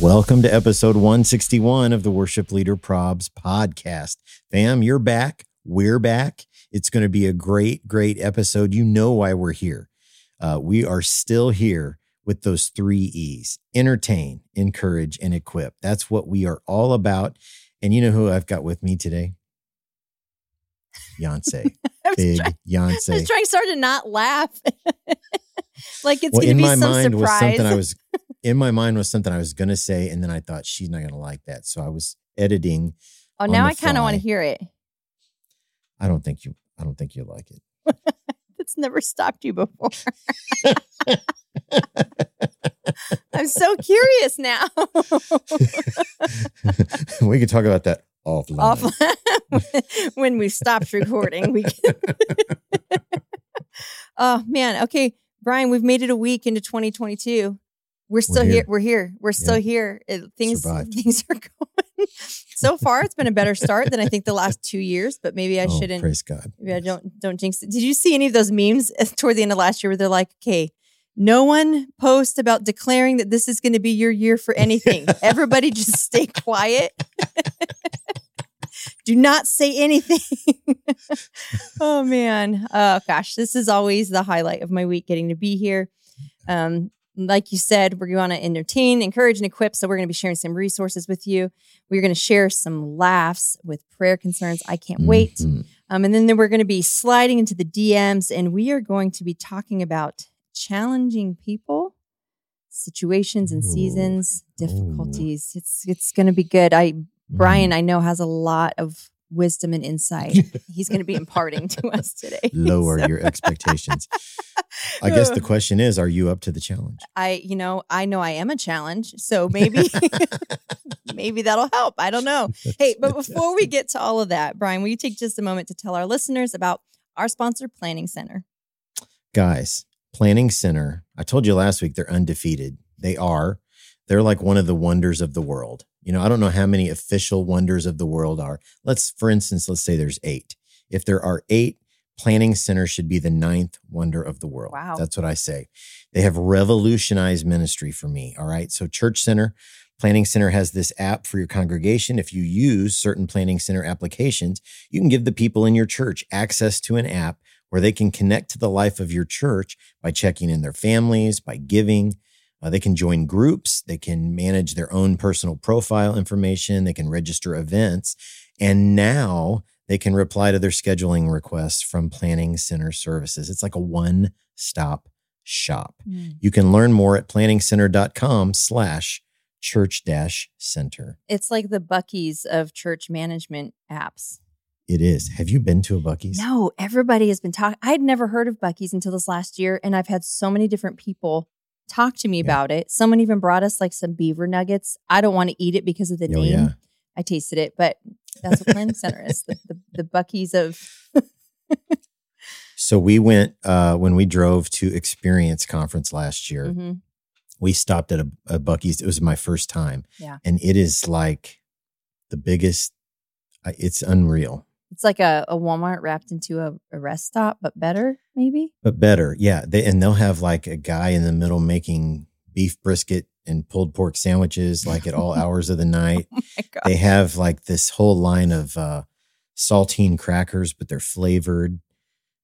Welcome to episode 161 of the Worship Leader Probs podcast. Fam, you're back. We're back. It's going to be a great, great episode. You know why we're here. Uh, we are still here with those three E's entertain, encourage, and equip. That's what we are all about. And you know who I've got with me today? Beyonce. Big trying- I was trying so hard to not laugh. like it's well, going in to be my some mind was surprise. something I was in my mind was something I was gonna say, and then I thought she's not gonna like that. So I was editing. oh, now I kind of want to hear it. I don't think you I don't think you like it. It's never stopped you before. I'm so curious now. we could talk about that offline. Off when we stopped recording, we. Can... oh man. Okay, Brian, we've made it a week into 2022. We're still here. here. We're here. We're still Yeah. here. It- things Survived. things are going. so far, it's been a better start than I think the last two years. But maybe I Oh, shouldn't. Praise God. Maybe I don't don't jinx it. Did you see any of those memes toward the end of last year where they're like, okay, no one post about declaring that this is going to be your year for anything. Everybody just stay quiet. Do not say anything. oh man. Oh gosh, this is always the highlight of my week getting to be here. Um, like you said, we're going to entertain, encourage, and equip. So we're going to be sharing some resources with you. We're going to share some laughs with prayer concerns. I can't wait. Mhm. Um, and then we're going to be sliding into the DMs and we are going to be talking about challenging people, situations and Ooh. seasons, difficulties. It's it's going to be good. I Brian, I know has a lot of wisdom and insight. He's going to be imparting to us today. Lower So- your expectations. I guess the question is, are you up to the challenge? I, you know, I know I am a challenge, so maybe maybe that'll help. I don't know. Hey, but before we get to all of that, Brian, will you take just a moment to tell our listeners about our sponsor, Planning Center? Guys, Planning Center, I told you last week they're undefeated. They are. They're like one of the wonders of the world. You know, I don't know how many official wonders of the world are. Let's, for instance, let's say there's eight. If there are eight, Planning Center should be the ninth wonder of the world. Wow. That's what I say. They have revolutionized ministry for me. All right. So, Church Center, Planning Center has this app for your congregation. If you use certain Planning Center applications, you can give the people in your church access to an app where they can connect to the life of your church by checking in their families, by giving. Uh, they can join groups. They can manage their own personal profile information. They can register events. And now they can reply to their scheduling requests from Planning Center services. It's like a one stop shop. Mm. You can learn more at planningcenter.com slash church dash center. It's like the Buc-ee's of church management apps. It is. Have you been to a Buc-ee's? No, everybody has been talking. I'd never heard of Buc-ee's until this last year, and I've had so many different people talk to me Yeah. about it. Someone even brought us like some beaver nuggets. I don't want to eat it because of the Oh, name. yeah. I tasted it, but that's what Planning Center is. The, the, the Buc-ee's of So we went uh, when we drove to Experience Conference last year. Mhm. We stopped at a, a Buc-ee's. It was my first time. Yeah. And it is like the biggest, it's unreal, It's like a, a Walmart wrapped into a, a rest stop, but better, maybe. but better. Yeah. They, and they'll have like a guy in the middle making beef brisket and pulled pork sandwiches like at all hours of the night. Oh. They have like this whole line of uh, saltine crackers, but they're flavored.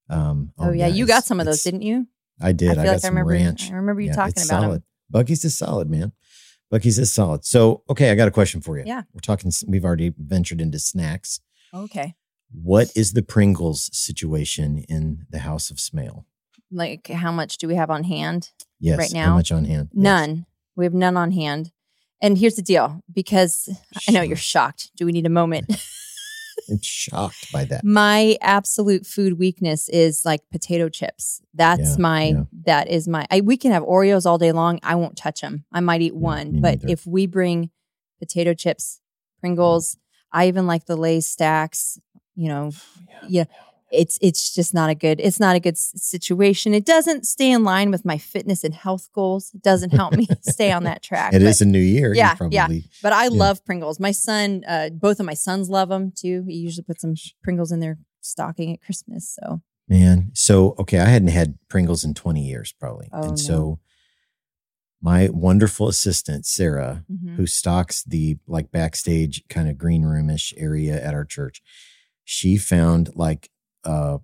Um, oh, yeah. You got some of those, it's- didn't you? I did. I, feel got like I some remember. ranch. I remember you Yeah, talking about solid. them. Buc-ee's is solid, man. Buc-ee's is solid. So, okay, I got a question for you. Yeah. We're talking, we've already ventured into snacks. Okay. What is the Pringles situation in the House of Smale? Like, how much do we have on hand? Yes. Right now, How much on hand? Yes. We have none on hand. And here's the deal because I know you're shocked. Do we need a moment? I'm shocked by that. My absolute food weakness is like potato chips. That's Yeah, my yeah. that is my I, we can have Oreos all day long. I won't touch them. I might eat Yeah, one, but neither. if we bring potato chips, Pringles, I even like the Lay's stacks, you know, yeah. It's it's just not a good it's not a good situation. It doesn't stay in line with my fitness and health goals. It doesn't help me stay on that track. It but- is a new year. Yeah, probably, yeah. But I Yeah. love Pringles. My son, uh, both of my sons love them too. He usually puts some Pringles in their stocking at Christmas. So Man, so okay, I hadn't had Pringles in 20 years probably. Oh, no. and so my wonderful assistant, Sarah, mhm. who stocks the like backstage kind of green roomish area at our church, she found like uh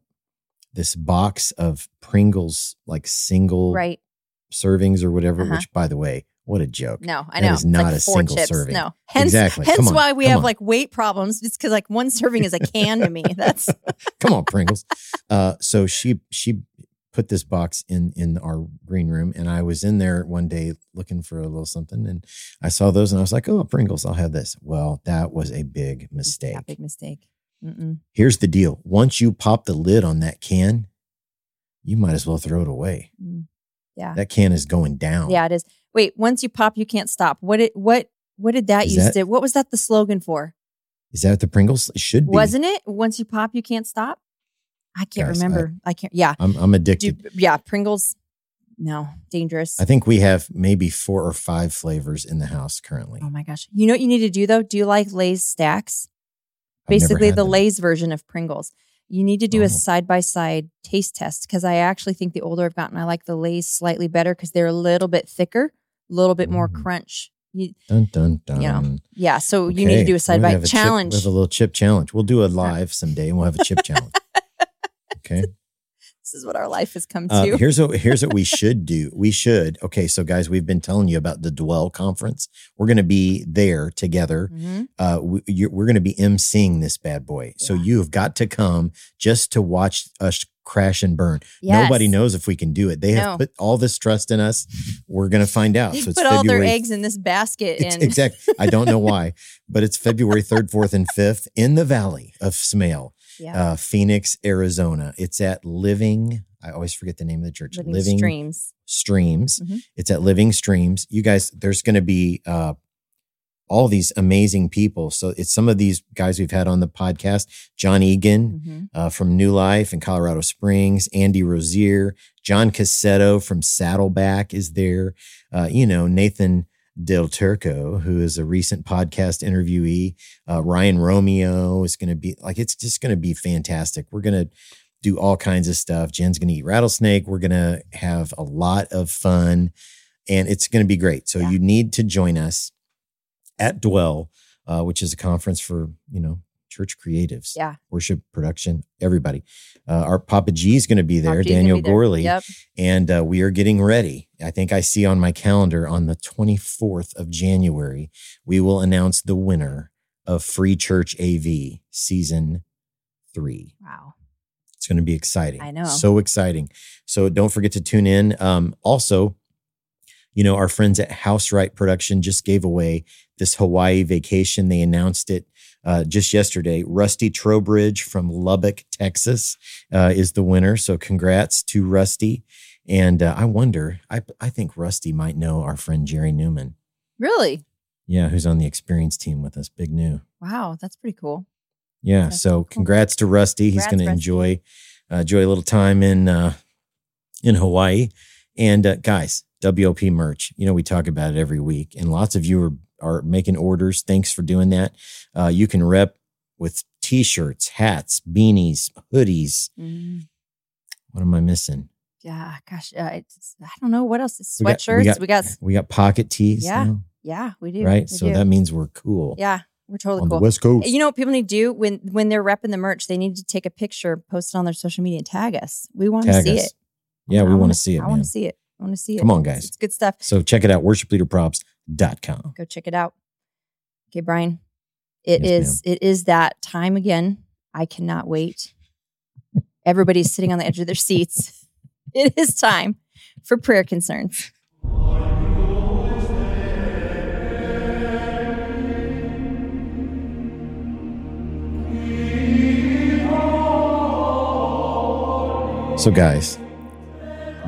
this box of Pringles, like single right? servings or whatever, Uh-huh. which by the way, what a joke. No, I know is It's not like a four single chips. serving. No, hence Exactly. Hence on, why we have on. like weight problems. It's because like one serving is a can to me. That's Come on, Pringles. Uh, so she she put this box in in our green room, and I was in there one day looking for a little something, and I saw those, and I was like, "Oh, Pringles, I'll have this." Well, that was a big mistake. a big mistake. Mm-mm. Here's the deal: once you pop the lid on that can, you might as well throw it away. Mm. Yeah, That can is going down. yeah, it is. Wait, once you pop, you can't stop. What did what what did that Is used that- to? What was that the slogan for? Is that the Pringles? It should be. Wasn't it? Once you pop, you can't stop. I can't Guys, I- remember. I, can't. Yeah, I'm I'm addicted. Do, yeah, Pringles. No, dangerous. I think we have maybe four or five flavors in the house currently. oh my gosh. You know what you need to do though? Do you like Lay's stacks? Basically, the. Lay's version of Pringles. You need to do Oh. a side by side taste test because I actually think the older I've gotten, I like the Lay's slightly better because they're a little bit thicker, a little bit more Mm. crunch. You, Dun dun dun. You know, yeah, so you need to do a side by a chip- challenge. we have a little chip challenge. We'll do a live someday, and we'll have a chip challenge. Okay. This is what our life has come Uh, to. here's what here's what we should do. We should. Okay, so guys, we've been telling you about the Dwell conference. We're going to be there together. Mhm. Uh, we, you're, we're going to be emceeing this bad boy. So you have got to come just to watch us crash and burn. Yes. Nobody knows if we can do it. They have No. put all this trust in us. We're going to find out. They so it's put all their eggs in this basket, and exactly. I don't know why, but it's February 3rd, 4th, and 5th in the Valley of Smale, yeah, uh, Phoenix, Arizona. It's at Living, I always forget the name of the church, living, Living, streams. Streams. Mhm. It's at Living Streams. You guys, there's going to be uh, all these amazing people. So it's some of these guys we've had on the podcast Jon Egan Mhm. uh, from New Life in Colorado Springs, Andy Rozier, John Cassetto from Saddleback is there. Uh, you know, Nathan Del Turco, who is a recent podcast interviewee. Uh, Ryan Romeo is going to be like, it's just going to be fantastic. We're going to do all kinds of stuff. Jen's going to eat rattlesnake. We're going to have a lot of fun and it's going to be great. So Yeah. you need to join us at Dwell, uh, which is a conference for, you know, church creatives Yeah, worship production, everybody. Uh, our Papa G is going to be there, Daniel be there. Gorley, Yep. and uh, we are getting ready. I think I see on my calendar on the 24th of January, we will announce the winner of Free Church AV season three. Wow. It's going to be exciting. I know. So exciting. So don't forget to tune in. Um, also, you know, our friends at House Right Production just gave away this Hawaii vacation. They announced it uh, just yesterday. Rusty Trowbridge from Lubbock, Texas, uh, is the winner. So congrats to Rusty. And uh, I wonder, I, I think Rusty might know our friend Jerry Newman. Really? Yeah, who's on the experience team with us. Big new. Wow, that's pretty cool. Yeah. That's so cool. congrats to Rusty. He's going to enjoy uh, enjoy a little time in uh, in Hawaii. And uh, guys, WOP merch. You know we talk about it every week, and lots of you are are making orders. Thanks for doing that. Uh, you can rep with t-shirts, hats, beanies, hoodies. Mm, What am I missing? yeah, gosh, uh, it's, I don't know what else. It's We got- sweatshirts. we We got- got, We got pocket tees. Yeah, now, yeah, we do. right. we So do. that means we're cool. yeah, we're totally on cool. the West Coast. You know what people need to do when when they're repping the merch? They need to take a picture, post it on their social media, and tag us. We want to see us. it. Yeah, we want to see it. I want to see it. I want to see it. Come on, guys. It's, it's good stuff. So check it out, worshipleaderprobs.com. Go check it out. Okay, Brian. It yes, is, it is that time again. I cannot wait. Everybody's sitting on the edge of their seats. It is time for prayer concerns. So, guys,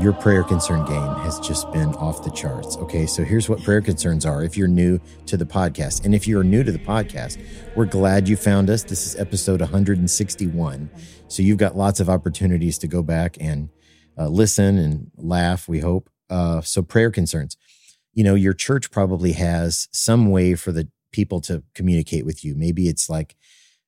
your prayer concern game has just been off the charts. Okay, so here's what prayer concerns are if you're new to the podcast. And if you're new to the podcast, we're glad you found us. This is episode 161. So you've got lots of opportunities to go back and uh, listen and laugh, we hope. Uh, so, prayer concerns. You know, your church probably has some way for the people to communicate with you. Maybe it's like,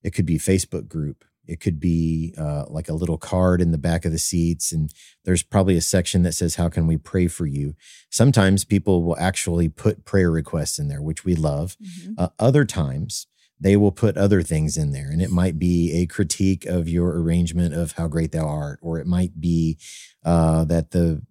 it could be Facebook group it could be uh, like a little card in the back of the seats, and there's probably a section that says, How can we pray for you? Sometimes people will actually put prayer requests in there, which we love. Mhm. Uh, other times, they will put other things in there, and it might be a critique of your arrangement of how great thou art, or it might be uh, that the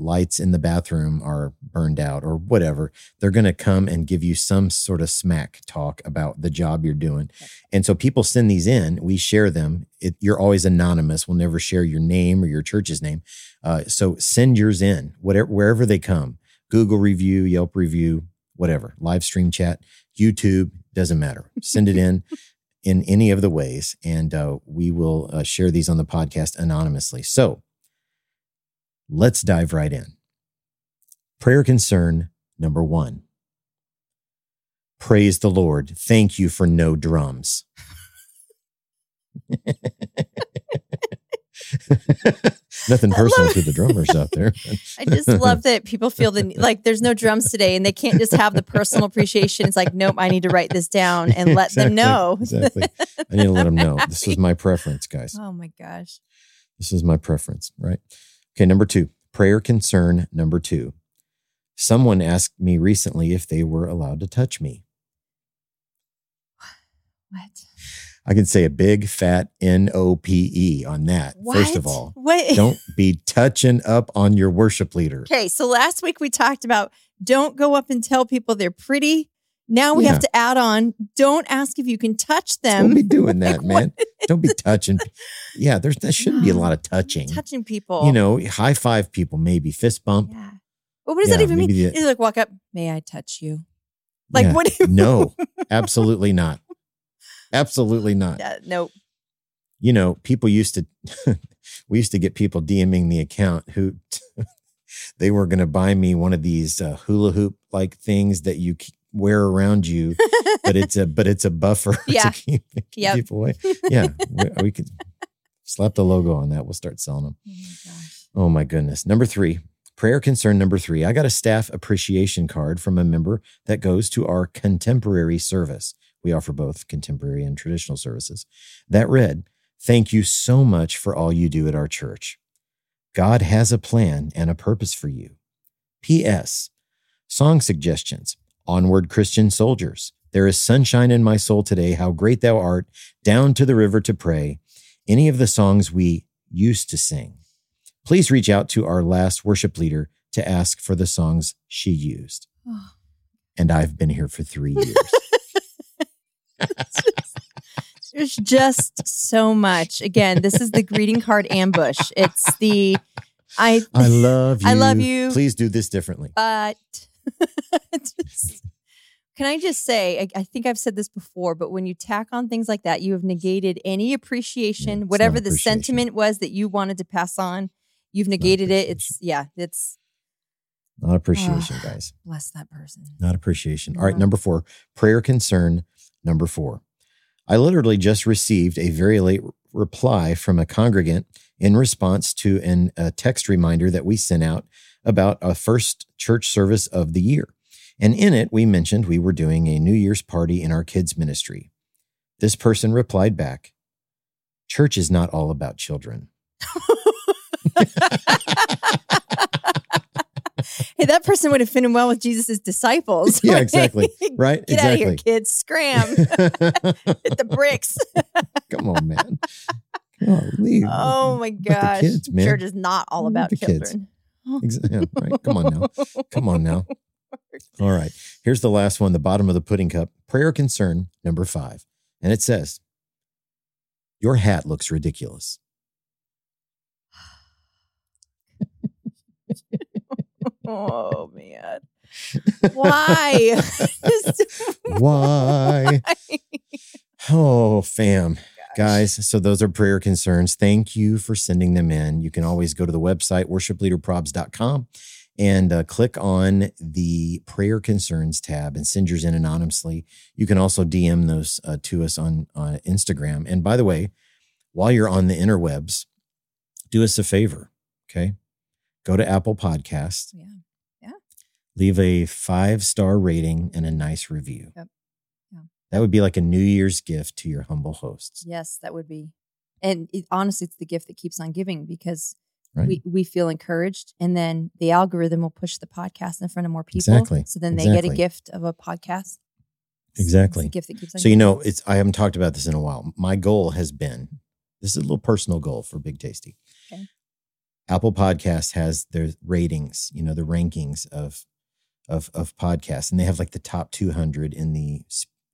lights in the bathroom are burned out, or whatever. They're going to come and give you some sort of smack talk about the job you're doing. And so people send these in, we share them. It, you're always anonymous. We'll never share your name or your church's name. Uh, so send yours in, whatever, wherever they come Google review, Yelp review, whatever, live stream chat, YouTube, doesn't matter. Send it in in any of the ways, and uh, we will uh, share these on the podcast anonymously. So let's dive right in. Prayer concern number one. Praise the Lord. Thank you for no drums. Nothing personal to the drummers out there. I just love that people feel the like there's no drums today and they can't just have the personal appreciation. It's like, nope, I need to write this down and let them know. Exactly. I need to let them know. This is my preference, guys. Oh my gosh. This is my preference, right? Okay, number two, prayer concern number two. Someone asked me recently if they were allowed to touch me. What? I can say a big fat N O P E on that. What? First of all, Wait. don't be touching up on your worship leader. Okay, so last week we talked about don't go up and tell people they're pretty. Now we Yeah. have to add on don't ask if you can touch them. Don't be doing that, Like, man. Don't be touching. Yeah, there's there shouldn't be a lot of touching. Touching people. You know, high five people, maybe fist bump. Yeah. But what does that even mean? the- Is it like walk up, may I touch you? Like Yeah. what do you No, absolutely not. Absolutely not. Yeah, nope. you know, people used to, we used to get people DMing the account who they were going to buy me one of these uh, hula hoop like things that you wear around you, but it's a, but it's a buffer Yeah. to keep, keep Yep. people away. Yeah. we, we could slap the logo on that. We'll start selling them. Oh my. Oh my goodness. Number three, prayer concern number three. I got a staff appreciation card from a member that goes to our contemporary service. We offer both contemporary and traditional services. That read, Thank you so much for all you do at our church. God has a plan and a purpose for you. P.S. Song suggestions Onward Christian Soldiers. There is sunshine in my soul today. How great thou art. Down to the river to pray. Any of the songs we used to sing please reach out to our last worship leader to ask for the songs she used. Oh. And I've been here for three years. There's just so much. Again, this is the greeting card ambush. It's the I I love you. I love you. Please do this differently. but just- can I just say, I, I think I've said this before, but when you tack on things like that, you have negated any appreciation, it's whatever not the appreciation. sentiment was that you wanted to pass on. You've negated it. It's yeah, it's Not appreciation, ah, guys. bless that person. Not appreciation. All right, No. number four, prayer concern number four. I literally just received a very late reply from a congregant in response to an, a text reminder that we sent out about a first church service of the year. And in it, we mentioned we were doing a New Year's party in our kids' ministry. This person replied back, Church is not all about children. Hey, that person would have fit in well with Jesus' disciples. Yeah, exactly. Right? Get out of here, kids. Scram. Hit the bricks. Come on, man. Golly. Oh my gosh. kids. Church is not all about the kids. yeah, right. Come on now. Come on now. All right. Here's the last one, the bottom of the pudding cup. Prayer concern number five. And it says, Your hat looks ridiculous. Oh man. Why? Why? Oh, fam. Guys, so those are prayer concerns. Thank you for sending them in. You can always go to the website, worshipleaderprobs.com, and uh, click on the prayer concerns tab and send yours in anonymously. You can also DM those uh, to us on, on Instagram. And by the way, while you're on the interwebs, do us a favor, okay? Go to Apple Podcasts. Yeah. Yeah. Leave a five star rating and a nice review. Yep. That would be like a New Year's gift to your humble hosts. Yes, that would be. And it, honestly, it's the gift that keeps on giving because Right. we, we feel encouraged. And then the algorithm will push the podcast in front of more people. Exactly. So then they get a gift of a podcast. Exactly. Gift that keeps on So you know, it's I haven't talked about this in a while. My goal has been this is a little personal goal for Big Tasty. Okay. Apple Podcast has their ratings, you know, the rankings of of of podcasts, and they have like the top 200 in the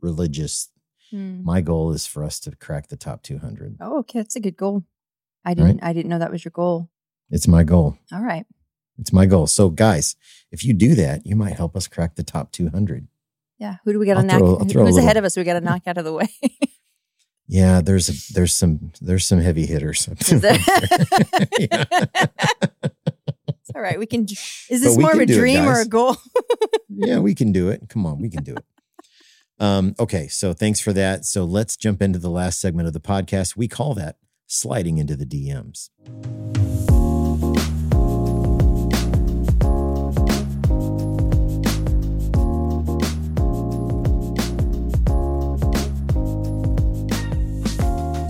religious. Hmm. My goal is for us to crack the top 200. Oh, okay. That's a good goal. I didn't I didn't know that was your goal. It's my goal. All right. It's my goal. So, guys, if you do that, you might help us crack the top 200. Yeah. Who do we got to knock? throw- I'll who- throw a who's ahead of us? We got to knock out of the way. Yeah, there's a, there's some there's some heavy hitters. There? Yeah. It's all right. We can. Is this more of a do it, dream or a goal? yeah, we can do it. Come on, we can do it. Um, okay, so thanks for that. So let's jump into the last segment of the podcast. We call that sliding into the DMs.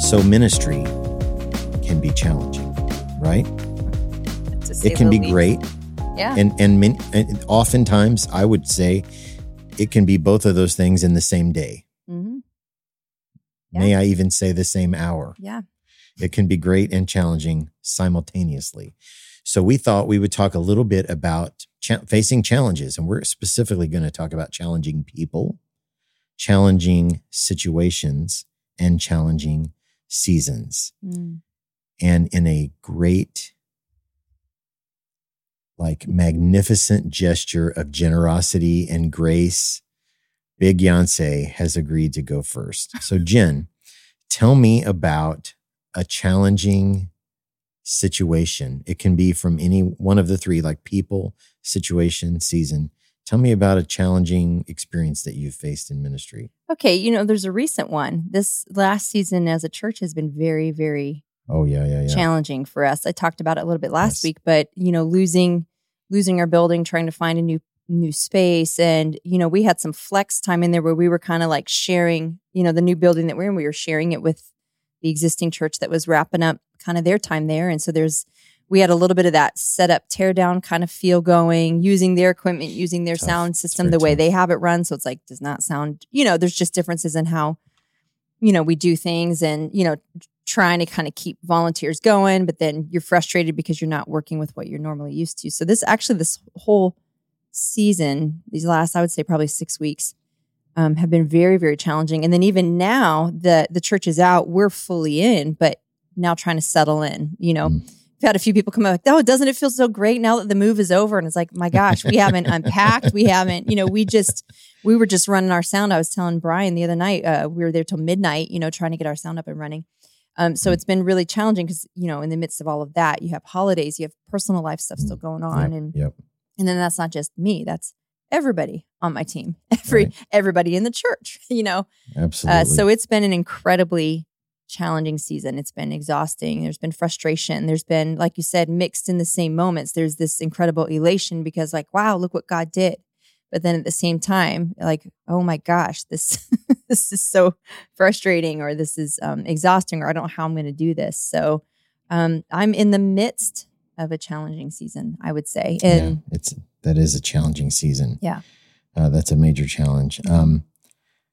So ministry can be challenging, right? It can be least. great Yeah. and and, min, and oftentimes I would say it can be both of those things in the same day. Mm-hmm. Yeah. May I even say the same hour? Yeah. It can be great and challenging simultaneously. So we thought we would talk a little bit about cha- facing challenges, and we're specifically going to talk about challenging people, challenging situations, and challenging seasons. Mm. and in a great like magnificent gesture of generosity and grace big Yonsei has agreed to go first so jen tell me about a challenging situation it can be from any one of the three like people situation season tell me about a challenging experience that you've faced in ministry Okay. You know, there's a recent one. This last season as a church has been very, very oh yeah yeah yeah challenging for us. I talked about it a little bit last Yes. week, but you know, losing losing our building, trying to find a new new space, and you know, we had some flex time in there where we were kind of like sharing, you know, the new building that we're in. We were sharing it with the existing church that was wrapping up kind of their time there, and so there's we had a little bit of that setup, tear down kind of feel going, using their equipment, using their Tough. sound system the way tough. they have it run. So it's like does not sound, you know, there's just differences in how, you know, we do things and, you know, trying to kind of keep volunteers going, but then you're frustrated because you're not working with what you're normally used to. So this actually this whole season, these last I would say probably six weeks, um, have been very very challenging. And then even now the the church is out, we're fully in, but now trying to settle in. You know, Mm. we've had a few people come up like, "Oh, doesn't it feel so great now that the move is over?" And it's like, my gosh, we haven't unpacked, we haven't, you know, we just we were just running our sound. I was telling Brian the other night, uh, we were there till midnight, you know, trying to get our sound up and running. Um, so Mm. it's been really challenging because you know, in the midst of all of that, you have holidays, you have personal life stuff still going on, Yep, and yep and then that's not just me; that's everybody on my team, every Right. everybody in the church. You know, absolutely uh, so it's been an incredibly challenging season. It's been exhausting. There's been frustration. There's been, like you said, mixed in the same moments. There's this incredible elation because, like, wow, look what God did. But then at the same time, like, oh my gosh, this this is so frustrating, or this is um, exhausting, or I don't know how I'm going to do this. So um, I'm in the midst of a challenging season, I would say, and yeah, it's that is a challenging season. Yeah. uh, that's a major challenge. Um,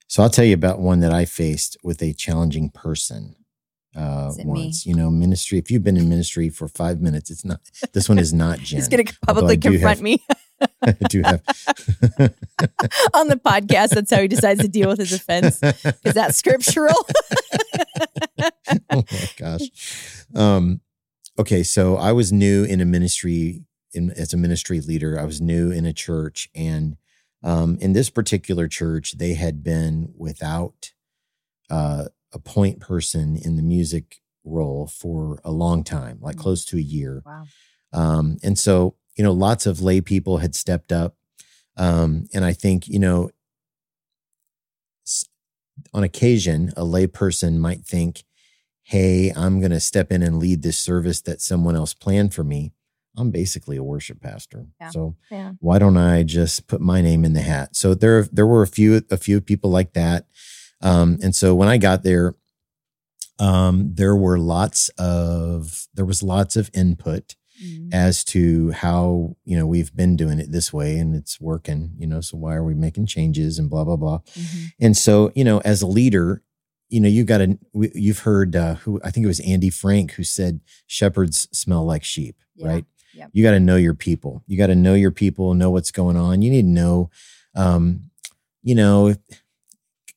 so I'll tell you about one that I faced with a challenging person uh, it me? once. You know, ministry. If you've been in ministry for five minutes, it's not. This one is not Jen. he's going to publicly confront have- me I do have. on the podcast. That's how he decides to deal with his offense. Is that scriptural? oh my gosh. Um, okay, so I was new in a ministry in as a ministry leader. I was new in a church, and um, in this particular church, they had been without uh, a point person in the music role for a long time, like Mhm. close to a year. Wow. Um, and so, you know, lots of lay people had stepped up. Um, and I think, you know, on occasion, a lay person might think, hey, I'm going to step in and lead this service that someone else planned for me. I'm basically a worship pastor. Yeah. So Yeah. why don't I just put my name in the hat? So there, there were a few, a few people like that. Um, and so when I got there, um, there were lots of, there was lots of input Mhm. as to how, you know, we've been doing it this way and it's working, you know, so why are we making changes and blah, blah, blah. Mhm. And so, you know, as a leader, you know, you've got to, you've heard uh, who, I think it was Andy Frank who said, shepherds smell like sheep, Yeah. right? Yep. You got to know your people. You got to know your people, know what's going on. You need to know, um, you know, if-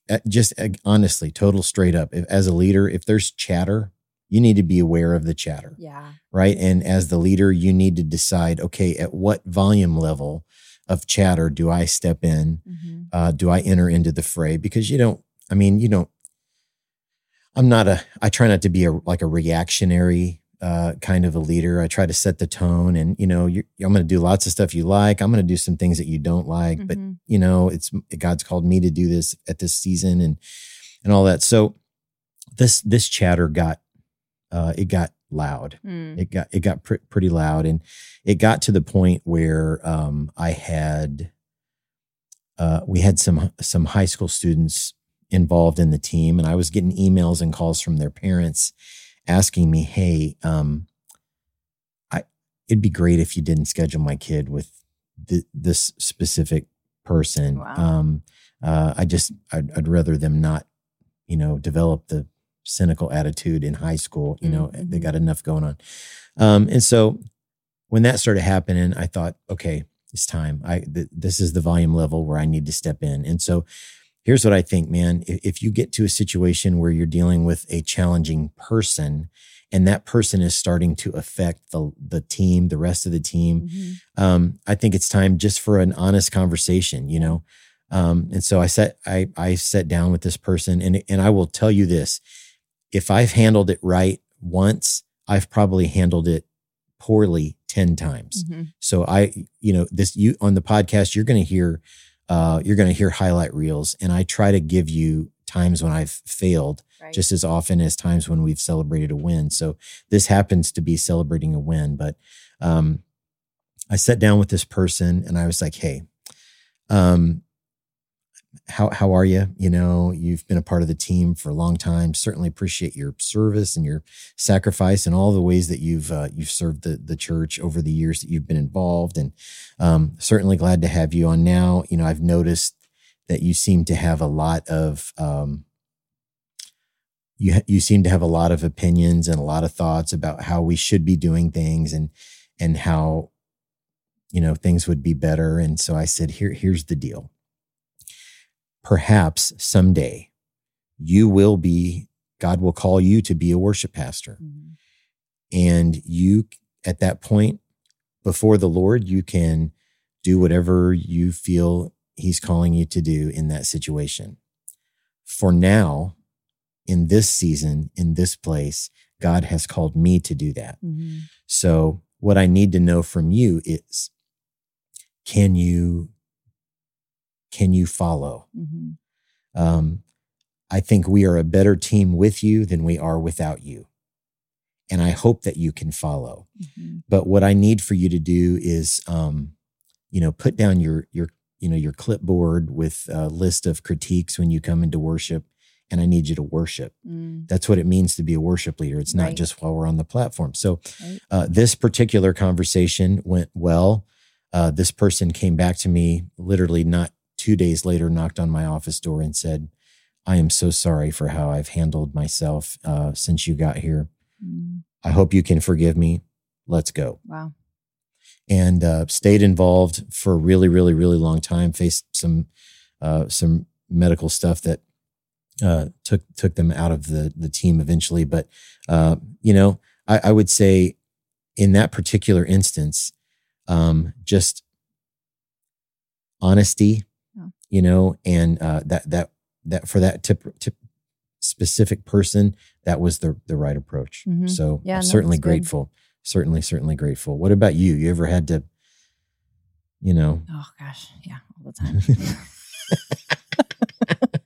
uh, just uh, honestly, total straight up, if, as a leader, if there's chatter, you need to be aware of the chatter Yeah. right? And as the leader, you need to decide, okay, at what volume level of chatter do I step in? Mhm. Uh, do I enter into the fray? Because you don't, I mean, you don't, I'm not a, I try not to be a, like a reactionary uh, kind of a leader. I try to set the tone and, you know, you're, I'm going to do lots of stuff you like. I'm going to do some things that you don't like, but Mhm. you know, it's God's called me to do this at this season and, and all that. So this, this chatter got, uh, it got loud Mm. it got it got pr- pretty loud and it got to the point where um i had uh we had some some high school students involved in the team and i was getting emails and calls from their parents asking me hey um i it'd be great if you didn't schedule my kid with th- this specific person Wow. um uh i just I'd, I'd rather them not you know develop the cynical attitude in high school you know they Mhm. got enough going on um and so when that started happening i thought okay it's time i th- this is the volume level where i need to step in and so here's what i think man if, if you get to a situation where you're dealing with a challenging person and that person is starting to affect the the team the rest of the team Mhm. um, I think it's time just for an honest conversation, you know. Um, and so I sat I I sat down with this person, and and I will tell you this: if I've handled it right once, I've probably handled it poorly ten times. Mhm. So I, you know, this you on the podcast, you're going to hear, uh, you're going to hear highlight reels, and I try to give you times when I've failed Right. just as often as times when we've celebrated a win. So this happens to be celebrating a win. But um, I sat down with this person and I was like, "Hey, um, how how are you? You know, you've been a part of the team for a long time. Certainly appreciate your service and your sacrifice and all the ways that you've uh, you've served the the church over the years that you've been involved. And um, certainly glad to have you on now. You know, I've noticed that you seem to have a lot of um, you you seem to have a lot of opinions and a lot of thoughts about how we should be doing things and and how you know things would be better and so i said here here's the deal perhaps someday you will be god will call you to be a worship pastor Mhm. and you at that point before the lord you can do whatever you feel he's calling you to do in that situation for now in this season in this place god has called me to do that Mhm. so what i need to know from you is can you can you follow Mhm. um, I think we are a better team with you than we are without you. And I hope that you can follow. Mhm. But what I need for you to do is, um, you know, put down your, your, you know, your clipboard with a list of critiques when you come into worship. And I need you to worship. Mm. That's what it means to be a worship leader. It's not Right. just while we're on the platform. So Right. uh, this particular conversation went well. Uh, this person came back to me literally not two days later, knocked on my office door and said, I am so sorry for how I've handled myself uh, since you got here. Mm. I hope you can forgive me. Let's go. Wow. And uh, stayed involved for a really, really, really long time. Faced some uh, some medical stuff that uh, took took them out of the the team eventually. But uh, you know, I, I would say in that particular instance, um, just honesty. You know, and uh, that that that for that to, to specific person, that was the the right approach. Mhm. So Yeah, I'm certainly that's good. grateful. Certainly, certainly grateful. What about you? You ever had to, you know, Oh gosh, yeah, all the time.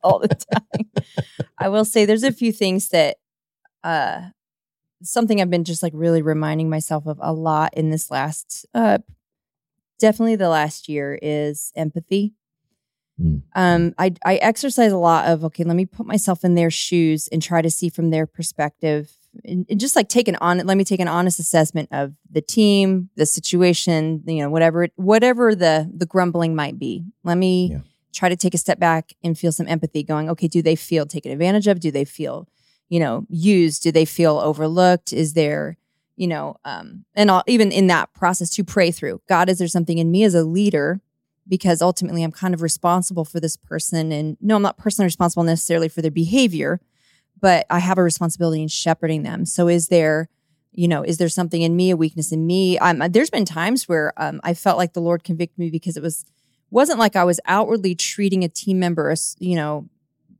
all the time. I will say there's a few things that uh something I've been just like really reminding myself of a lot in this last uh definitely the last year is empathy. Mm. Um I I exercise a lot of okay, let me put myself in their shoes and try to see from their perspective and, and just like take an on let me take an honest assessment of the team, the situation, you know, whatever it- whatever the the grumbling might be. Let me Yeah. try to take a step back and feel some empathy going, okay, do they feel taken advantage of? Do they feel, you know, used? Do they feel overlooked? Is there, you know, um, and I'll, even in that process to pray through, God, is there something in me as a leader? Because ultimately I'm kind of responsible for this person. And no, I'm not personally responsible necessarily for their behavior, but I have a responsibility in shepherding them. So is there, you know, is there something in me, a weakness in me? Um, there's been times where um, I felt like the Lord convicted me because it was wasn't like I was outwardly treating a team member, as, you know,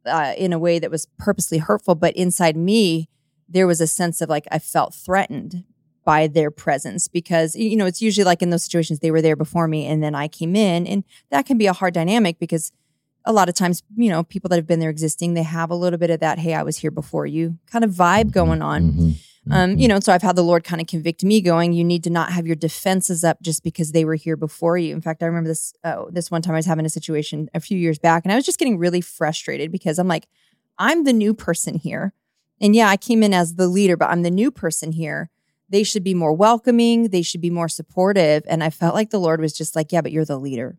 uh, in a way that was purposely hurtful, but inside me there was a sense of like I felt threatened by their presence because you know it's usually like in those situations they were there before me and then I came in and that can be a hard dynamic because a lot of times you know people that have been there existing they have a little bit of that hey I was here before you kind of vibe going on Mhm. um, you know, so I've had the Lord kind of convict me, going, you need to not have your defenses up just because they were here before you. In fact, I remember this uh, this one time I was having a situation a few years back, and I was just getting really frustrated because I'm like, I'm the new person here, and yeah, I came in as the leader, but I'm the new person here. They should be more welcoming. They should be more supportive. And I felt like the Lord was just like, yeah, but you're the leader.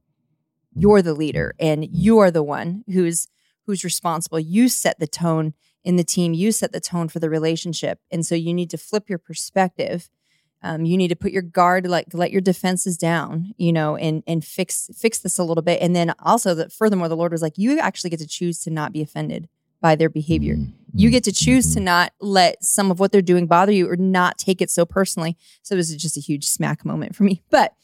You're the leader, and you are the one who's who's responsible. You set the tone in the team, you set the tone for the relationship. And so you need to flip your perspective. Um, you need to put your guard, like let your defenses down, you know, and and fix fix this a little bit. And then also that furthermore, the Lord was like, you actually get to choose to not be offended by their behavior. Mhm. You get to choose to Mhm. not let some of what they're doing bother you or not take it so personally. So this is just a huge smack moment for me. But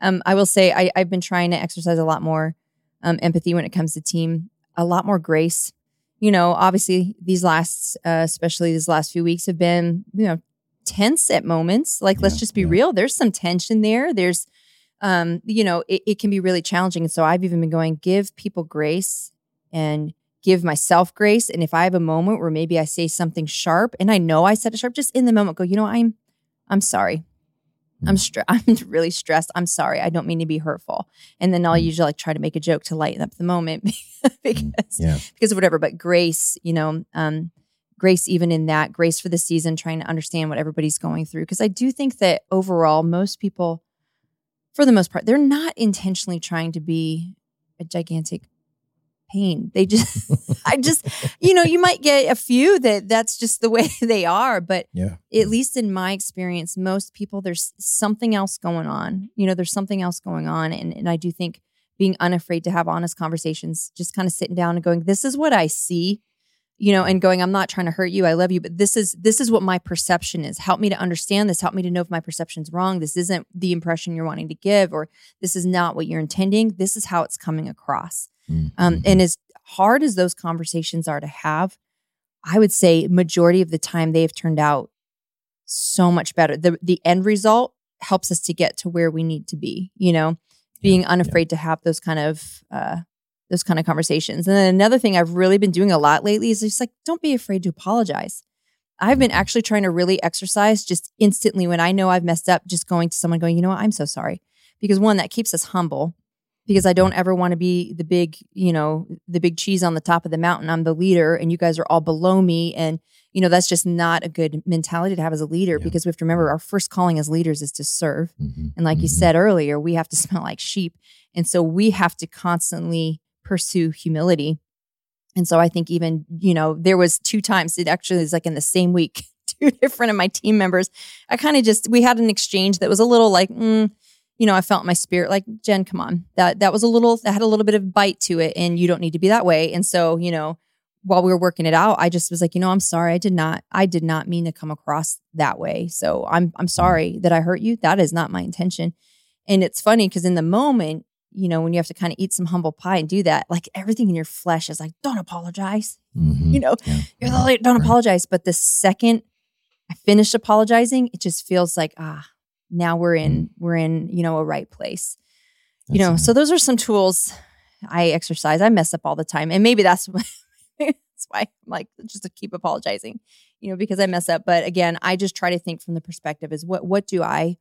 um, I will say I, I've been trying to exercise a lot more um, empathy when it comes to team, a lot more grace. You know, obviously these last, uh, especially these last few weeks have been, you know, tense at moments. Like, let's just be yeah. real. There's some tension there. There's, um, you know, it, it can be really challenging. And so I've even been going, give people grace and give myself grace. And if I have a moment where maybe I say something sharp and I know I said it sharp, just in the moment go, you know, I'm, I'm sorry. I'm stre- I'm really stressed. I'm sorry. I don't mean to be hurtful. And then I'll Mm. usually like try to make a joke to lighten up the moment because Yeah. because of whatever. But grace, you know, um, grace even in that grace for the season, trying to understand what everybody's going through. Because I do think that overall, most people, for the most part, they're not intentionally trying to be a gigantic pain. They just, I just, you know, you might get a few that that's just the way they are, but Yeah. at least in my experience, most people, there's something else going on. You know, there's something else going on. And, and I do think being unafraid to have honest conversations, just kind of sitting down and going, this is what I see, you know, and going, I'm not trying to hurt you. I love you, but this is, this is what my perception is. Help me to understand this. Help me to know if my perception's wrong. This isn't the impression you're wanting to give, or this is not what you're intending. This is how it's coming across. Mhm. Um, and as hard as those conversations are to have, I would say majority of the time they have turned out so much better. The the end result helps us to get to where we need to be, you know, being yeah. unafraid to have those kind of uh those kind of conversations. And then another thing I've really been doing a lot lately is just like don't be afraid to apologize. I've been actually trying to really exercise just instantly when I know I've messed up, just going to someone going, you know what, I'm so sorry. Because one, that keeps us humble because I don't ever want to be the big, you know, the big cheese on the top of the mountain. I'm the leader and you guys are all below me. And, you know, that's just not a good mentality to have as a leader Yeah. because we have to remember our first calling as leaders is to serve. Mhm. And like you Mhm. said earlier, we have to smell like sheep. And so we have to constantly pursue humility. And so I think even, you know, there was two times, it actually is like in the same week, two different of my team members. I kind of just, we had an exchange that was a little like, mm, you know, I felt in my spirit like, Jen, come on. That that was a little, that had a little bit of bite to it and you don't need to be that way. And so, you know, while we were working it out, I just was like, you know, I'm sorry. I did not, I did not mean to come across that way. So I'm I'm sorry that I hurt you. That is not my intention. And it's funny because in the moment, you know, when you have to kind of eat some humble pie and do that, like everything in your flesh is like, don't apologize. Mhm. You know, Yeah. you're the leader, don't apologize. But the second I finished apologizing, it just feels like, ah, now we're in, mm. we're in, you know, a right place. you know, so those are some tools I exercise. I mess up all the time. And maybe that's why, that's why I'm like, just to keep apologizing, you know, because I mess up. But again, I just try to think from the perspective is what, what do I,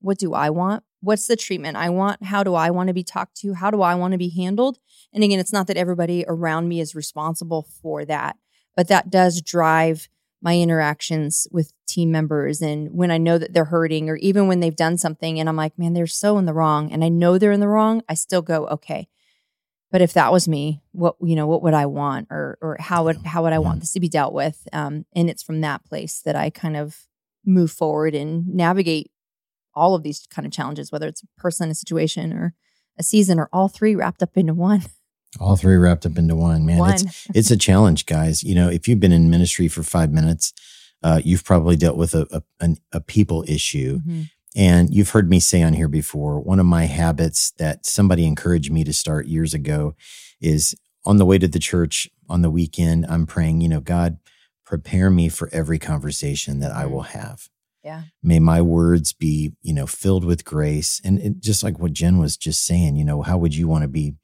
what do I want? What's the treatment I want? How do I want to be talked to? How do I want to be handled? And again, it's not that everybody around me is responsible for that, but that does drive my interactions with team members and when I know that they're hurting or even when they've done something and I'm like, man, they're so in the wrong and I know they're in the wrong, I still go, okay. But if that was me, what you know, what would I want or or how would how would I want this to be dealt with? Um, and it's from that place that I kind of move forward and navigate all of these kind of challenges, whether it's a person, a situation, or a season, or all three wrapped up into one. all three wrapped up into one. Man, one. it's it's a challenge, guys. You know, if you've been in ministry for five minutes, uh, you've probably dealt with a a, a people issue. Mhm. And you've heard me say on here before, one of my habits that somebody encouraged me to start years ago is on the way to the church on the weekend, I'm praying, you know, God, prepare me for every conversation that I Mhm. will have. Yeah. May my words be, you know, filled with grace. And it, just like what Jen was just saying, you know, how would you want to be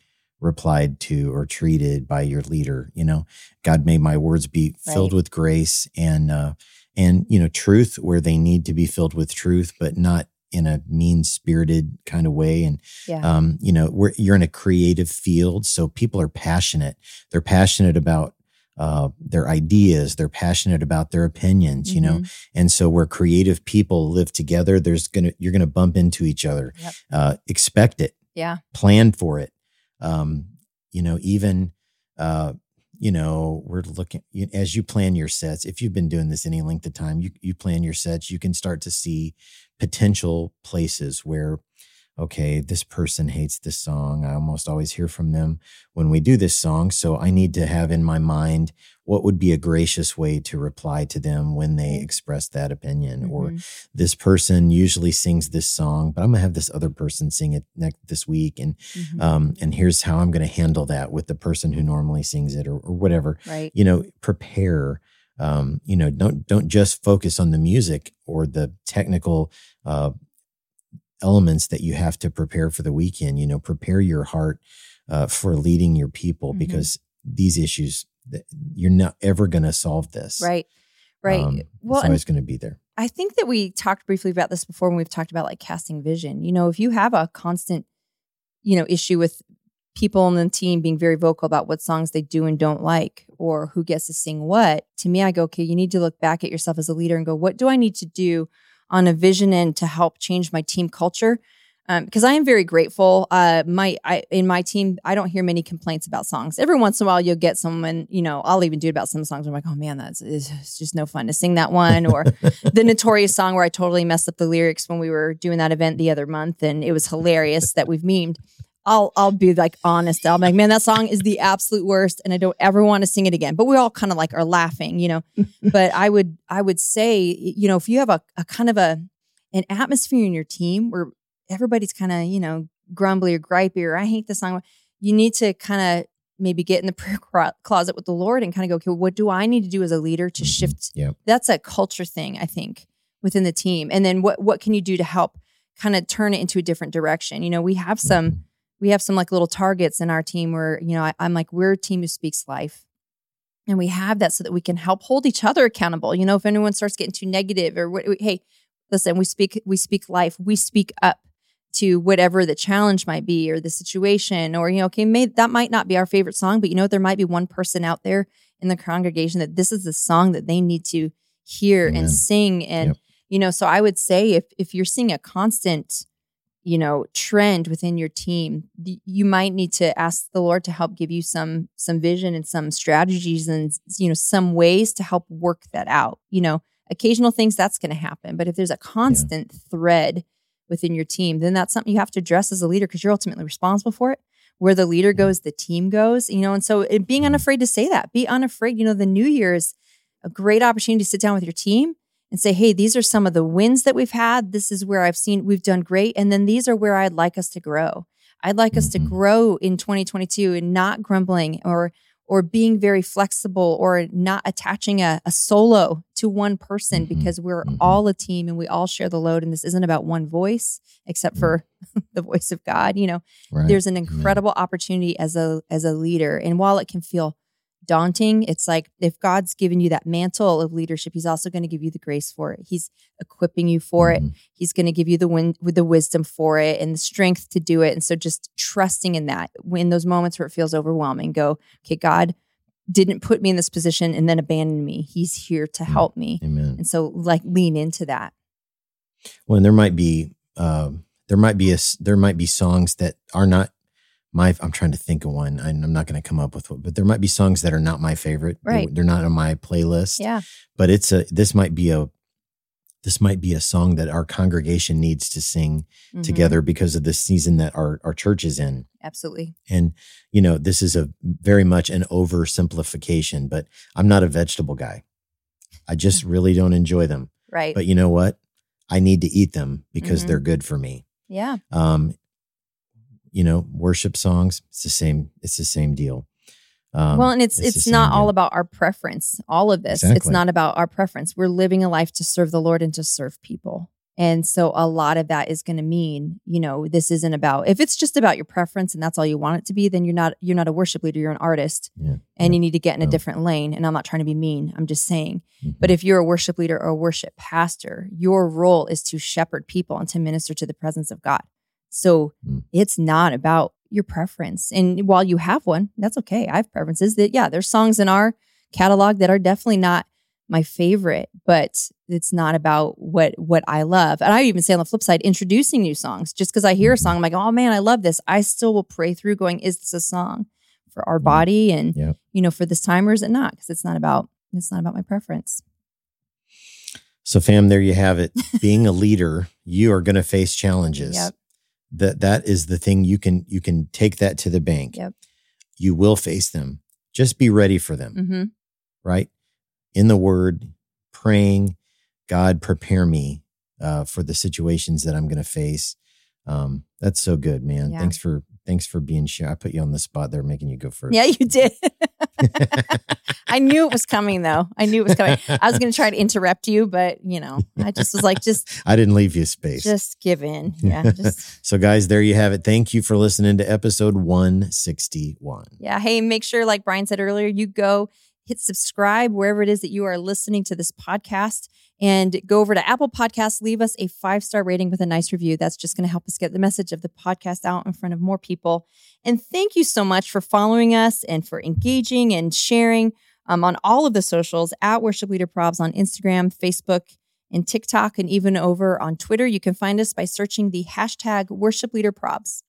replied to or treated by your leader? You know, God, may my words be filled Right. with grace and, uh, and you know truth where they need to be filled with truth but not in a mean spirited kind of way and Yeah. um you know we're, you're in a creative field so people are passionate they're passionate about uh, their ideas they're passionate about their opinions you know Mhm. and so where creative people live together there's gonna you're gonna bump into each other Yep. uh, expect it Yeah. plan for it. Um, you know, even, uh, you know, we're looking as you plan your sets. If you've been doing this any length of time, you you plan your sets. You can start to see potential places where, okay, this person hates this song. I almost always hear from them when we do this song. So I need to have in my mind what would be a gracious way to reply to them when they express that opinion or Mhm. this person usually sings this song, but I'm gonna have this other person sing it next this week, and Mhm. um, and here's how I'm gonna handle that with the person who normally sings it, or, or whatever. right. You know, prepare. Um, you know, don't don't just focus on the music or the technical uh, elements that you have to prepare for the weekend. You know, prepare your heart uh, for leading your people Mhm. because these issues you're not ever gonna solve this. Right. Right. Um, well, it's always going to be there. I think that we talked briefly about this before when we've talked about like casting vision. You know, if you have a constant, you know, issue with people on the team being very vocal about what songs they do and don't like or who gets to sing what, to me, I go, okay, you need to look back at yourself as a leader and go, what do I need to do on a vision end to help change my team culture? Um, because I am very grateful. Uh, my I, in my team, I don't hear many complaints about songs. Every once in a while, you'll get someone. You know, I'll even do it about some songs. I'm like, oh man, that's it's just no fun to sing that one. Or the notorious song where I totally messed up the lyrics when we were doing that event the other month, and it was hilarious that we've memed. I'll I'll be like honest. I'm like, man, that song is the absolute worst, and I don't ever want to sing it again. But we all kind of like are laughing, you know. but I would I would say, you know, if you have a, a kind of a an atmosphere in your team where everybody's kind of you know grumbly or gripey or I hate the song, you need to kind of maybe get in the prayer closet with the Lord and kind of go, okay, what do I need to do as a leader to shift? Yep. That's a culture thing, I think, within the team. And then what what can you do to help kind of turn it into a different direction? You know, we have some we have some like little targets in our team where you know I, i'm like we're a team who speaks life. And we have that so that we can help hold each other accountable. You know if anyone starts getting too negative or what hey listen we speak we speak life. We speak up to whatever the challenge might be or the situation or you know okay may, that might not be our favorite song but you know there might be one person out there in the congregation that this is the song that they need to hear Amen. and sing. And Yep. you know so i would say if if you're seeing a constant you know trend within your team you might need to ask the lord to help give you some some vision and some strategies and you know some ways to help work that out. You know occasional things that's going to happen but if there's a constant thread within your team then that's something you have to address as a leader because you're ultimately responsible for it where the leader goes the team goes you know and so it, being mm-hmm. unafraid to say that be unafraid you know the new year is a great opportunity to sit down with your team and say, hey, these are some of the wins that we've had. This is where I've seen we've done great. And then these are where I'd like us to grow. I'd like us to Mhm. grow in 2022 and not grumbling or or being very flexible or not attaching a, a solo to one person Mhm. because we're Mhm. all a team and we all share the load and this isn't about one voice except for the voice of God. You know, Right. there's an incredible opportunity as a as a leader and while it can feel daunting. It's like if god's given you that mantle of leadership he's also going to give you the grace for it. He's equipping you for it. Mhm. he's going to give you the win- with the wisdom for it and the strength to do it. And so just trusting in that in those moments where it feels overwhelming go okay god didn't put me in this position and then abandon me. He's here to Mm. help me. Amen. and so like lean into that. Well, and there might be um, there might be a there might be songs that are not my. I'm trying to think of one. and I'm not going to come up with one, but there might be songs that are not my favorite. Right. They're, not on my playlist. yeah But it's a. This might be a. This might be a song that our congregation needs to sing Mhm. together because of the season that our our church is in. absolutely And you know, this is a very much an oversimplification, but I'm not a vegetable guy. I just really don't enjoy them. right But you know what? I need to eat them because Mhm. they're good for me. yeah Um, you know, worship songs, it's the same, it's the same deal. Um, well, and it's it's it's, not all deal. about our preference. All of this, it's not about our preference. We're living a life to serve the Lord and to serve people. And so a lot of that is going to mean, you know, this isn't about if it's just about your preference and that's all you want it to be, then you're not you're not a worship leader, you're an artist Yeah, and yeah, you need to get in a different lane. And I'm not trying to be mean. I'm just saying. Mhm. But if you're a worship leader or a worship pastor, your role is to shepherd people and to minister to the presence of God. So Mm. it's not about your preference. And while you have one, that's okay. I have preferences that, yeah, there's songs in our catalog that are definitely not my favorite, but it's not about what what I love. And I even say on the flip side, introducing new songs. Just because I hear a Mhm. song, I'm like, oh man, I love this. I still will pray through going, is this a song for our body and Yep. you know, for this time or is it not? Because it's not about it's not about my preference. so fam, there you have it. Being a leader, you are going to face challenges. Yep. That that is the thing you can you can take that to the bank. Yep. You will face them. Just be ready for them. hmm right? In the word, praying, God, prepare me uh, for the situations that I'm going to face. Um, that's so good, man. Yeah. Thanks for thanks for being sure. I put you on the spot there, making you go first. Yeah, you did. I knew it was coming though. I knew it was coming. I was going to try to interrupt you, but you know, I just was like, just, I didn't leave you space. just give in. Yeah, just so, guys, there you have it. Thank you for listening to episode 161. yeah. Hey, make sure, like Brian said earlier, you go hit subscribe wherever it is that you are listening to this podcast, and go over to Apple Podcasts. Leave us a five star rating with a nice review. That's just going to help us get the message of the podcast out in front of more people. And thank you so much for following us and for engaging and sharing um, on all of the socials at Worship Leader Probs on Instagram, Facebook, and TikTok, and even over on Twitter. You can find us by searching the hashtag Worship Leader Probs.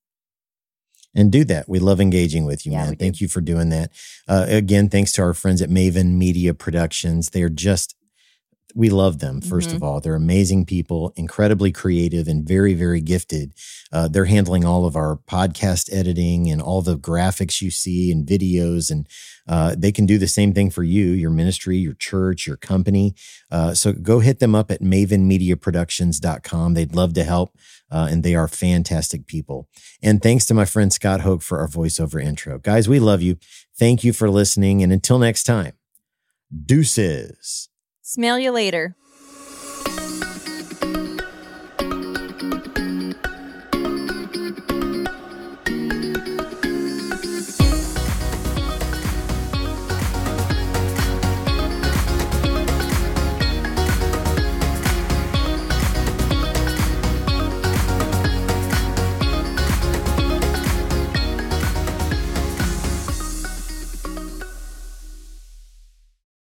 And do that. We love engaging with you, Yeah, man. do. Thank you for doing that. Uh, again, thanks to our friends at Maven Media Productions. They're just, we love them, 1st Mhm. of all. They're amazing people, incredibly creative, and very, very gifted. Uh, they're handling all of our podcast editing and all the graphics you see and videos. And uh, they can do the same thing for you, your ministry, your church, your company. Uh, so go hit them up at mavenmediaproductions.com. They'd love to help. Uh, and they are fantastic people. And thanks to my friend Scott Hoke for our voiceover intro. Guys, we love you. Thank you for listening. And until next time, deuces. Smell you later.